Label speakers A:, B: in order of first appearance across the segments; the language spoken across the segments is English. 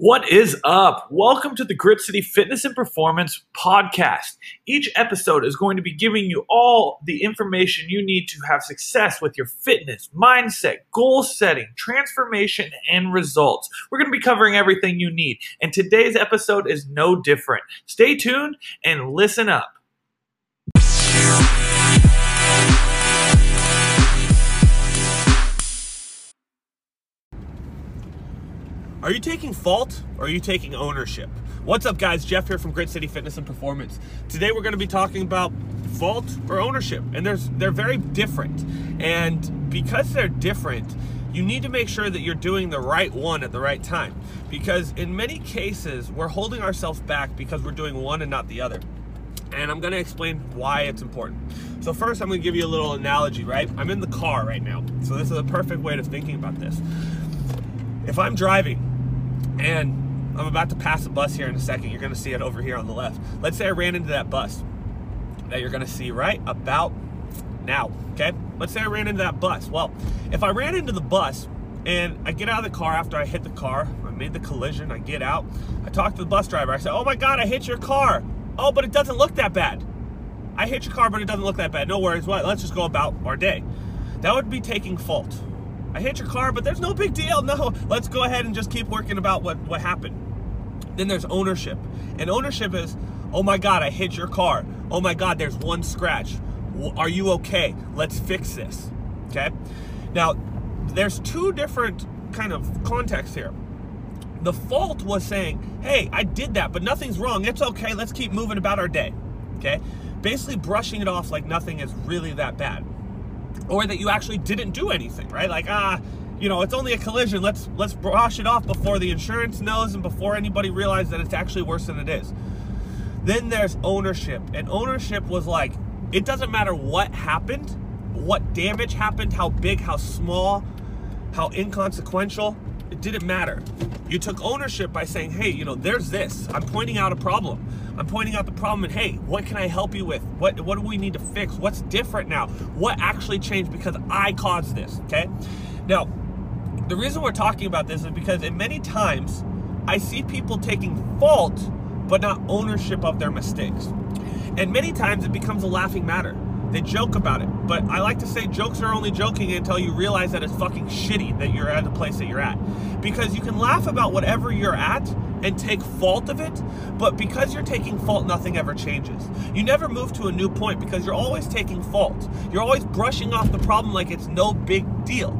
A: What is up? Welcome to the Grit City Fitness and Performance podcast. Each episode is going to be giving you all the information you need to have success with your fitness, mindset, goal setting, transformation, and results. We're going to be covering everything you need, and today's episode is no different. Stay tuned and listen up. Are you taking fault or are you taking ownership? What's up, guys? Jeff here from Grit City Fitness and Performance. Today we're going to be talking about fault or ownership, and there's they're very different. And because they're different, you need to make sure that you're doing the right one at the right time. Because in many cases, we're holding ourselves back because we're doing one and not the other. And I'm going to explain why it's important. So first, I'm going to give you a little analogy, right? I'm in the car right now. So this is a perfect way of thinking about this. If I'm driving and I'm about to pass a bus here in a second. You're going to see it over here on the left. Let's say I ran into that bus that you're going to see right about now. Okay? Let's say I ran into that bus. Well, if I ran into the bus and I get out of the car after I hit the car, I made the collision, I get out, I talk to the bus driver. I say, Oh my God, I hit your car. Oh, but it doesn't look that bad. I hit your car, but it doesn't look that bad. No worries. What? Let's just go about our day. That would be taking fault. I hit your car, but there's no big deal. No, let's go ahead and just keep working about what, what happened. Then there's ownership. And ownership is, oh my God, I hit your car. Oh my God, there's one scratch. Are you okay? Let's fix this. Okay? Now, there's two different kind of contexts here. The fault was saying, hey, I did that, but nothing's wrong. It's okay. Let's keep moving about our day. Okay? Basically, brushing it off like nothing is really that bad or that you actually didn't do anything, right? Like, ah, you know, it's only a collision. Let's let's brush it off before the insurance knows and before anybody realizes that it's actually worse than it is. Then there's ownership. And ownership was like, it doesn't matter what happened, what damage happened, how big, how small, how inconsequential, it didn't matter. You took ownership by saying, hey, you know, there's this. I'm pointing out a problem. I'm pointing out the problem and hey, what can I help you with? What what do we need to fix? What's different now? What actually changed because I caused this? Okay. Now, the reason we're talking about this is because in many times I see people taking fault but not ownership of their mistakes. And many times it becomes a laughing matter. They joke about it. But I like to say jokes are only joking until you realize that it's fucking shitty that you're at the place that you're at. Because you can laugh about whatever you're at and take fault of it, but because you're taking fault, nothing ever changes. You never move to a new point because you're always taking fault. You're always brushing off the problem like it's no big deal.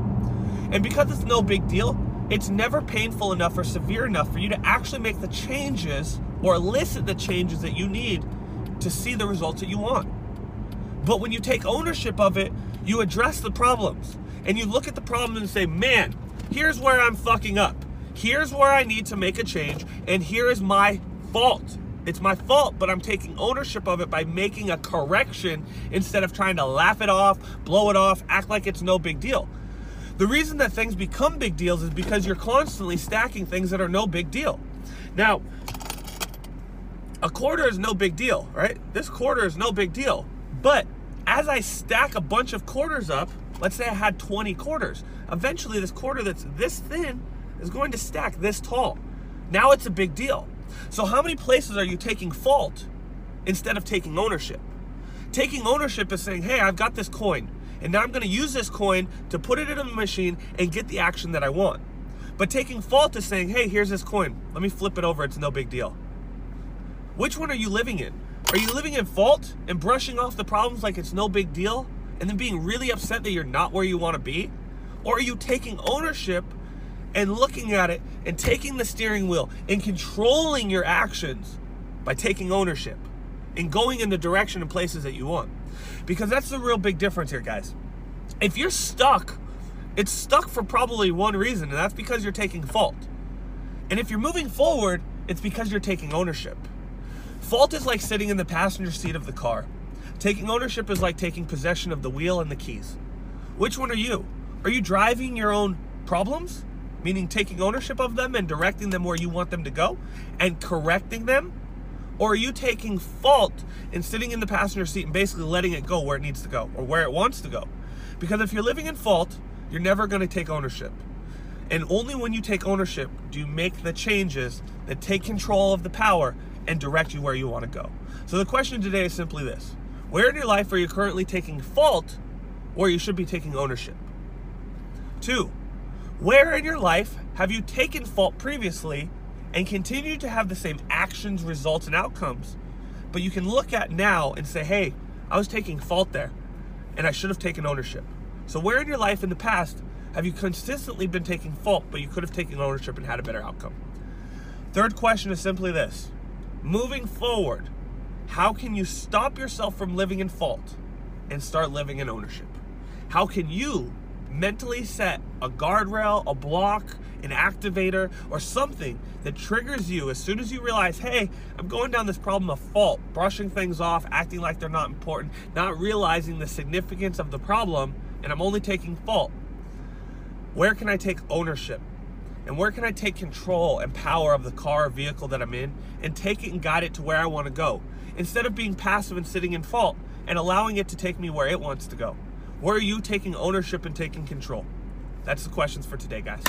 A: And because it's no big deal, it's never painful enough or severe enough for you to actually make the changes or elicit the changes that you need to see the results that you want. But when you take ownership of it, you address the problems and you look at the problem and say, man, here's where I'm fucking up. Here's where I need to make a change, and here is my fault. It's my fault, but I'm taking ownership of it by making a correction instead of trying to laugh it off, blow it off, act like it's no big deal. The reason that things become big deals is because you're constantly stacking things that are no big deal. Now, a quarter is no big deal, right? This quarter is no big deal. But as I stack a bunch of quarters up, let's say I had 20 quarters, eventually this quarter that's this thin is going to stack this tall. Now it's a big deal. So, how many places are you taking fault instead of taking ownership? Taking ownership is saying, hey, I've got this coin, and now I'm to use this coin to put it in a machine and get the action that I want. But taking fault is saying, hey, here's this coin. Let me flip it over. It's no big deal. Which one are you living in? Are you living in fault and brushing off the problems like it's no big deal and then being really upset that you're not where you want to be? Or are you taking ownership and looking at it and taking the steering wheel and controlling your actions by taking ownership and going in the direction and places that you want. Because that's the real big difference here, guys. If you're stuck, it's stuck for probably one reason, and that's because you're taking fault. And if you're moving forward, it's because you're taking ownership. Fault is like sitting in the passenger seat of the car. Taking ownership is like taking possession of the wheel and the keys. Which one are you? Are you driving your own problems? meaning taking ownership of them and directing them where you want them to go and correcting them? Or are you taking fault and sitting in the passenger seat and basically letting it go where it needs to go or where it wants to go? Because if you're living in fault, you're never going to take ownership. And only when you take ownership do you make the changes that take control of the power and direct you where you want to go. So the question today is simply this Where in your life are you currently taking fault where you should be taking ownership? Two, where in your life have you taken fault previously and continued to have the same actions, results, and outcomes? But you can look at now and say, hey, I was taking fault there and I should have taken ownership. So, where in your life in the past have you consistently been taking fault, but you could have taken ownership and had a better outcome? Third question is simply this moving forward, how can you stop yourself from living in fault and start living in ownership? How can you mentally set a guardrail, a block, an activator, or something that triggers you as soon as you realize, hey, I'm going down this problem of fault, brushing things off, acting like they're not important, not realizing the significance of the problem, and I'm only taking fault. Where can I take ownership? And where can I take control and power of the car or vehicle that I'm in and take it and guide it to where I want to go? Instead of being passive and sitting in fault and allowing it to take me where it wants to go. Where are you taking ownership and taking control? That's the questions for today, guys.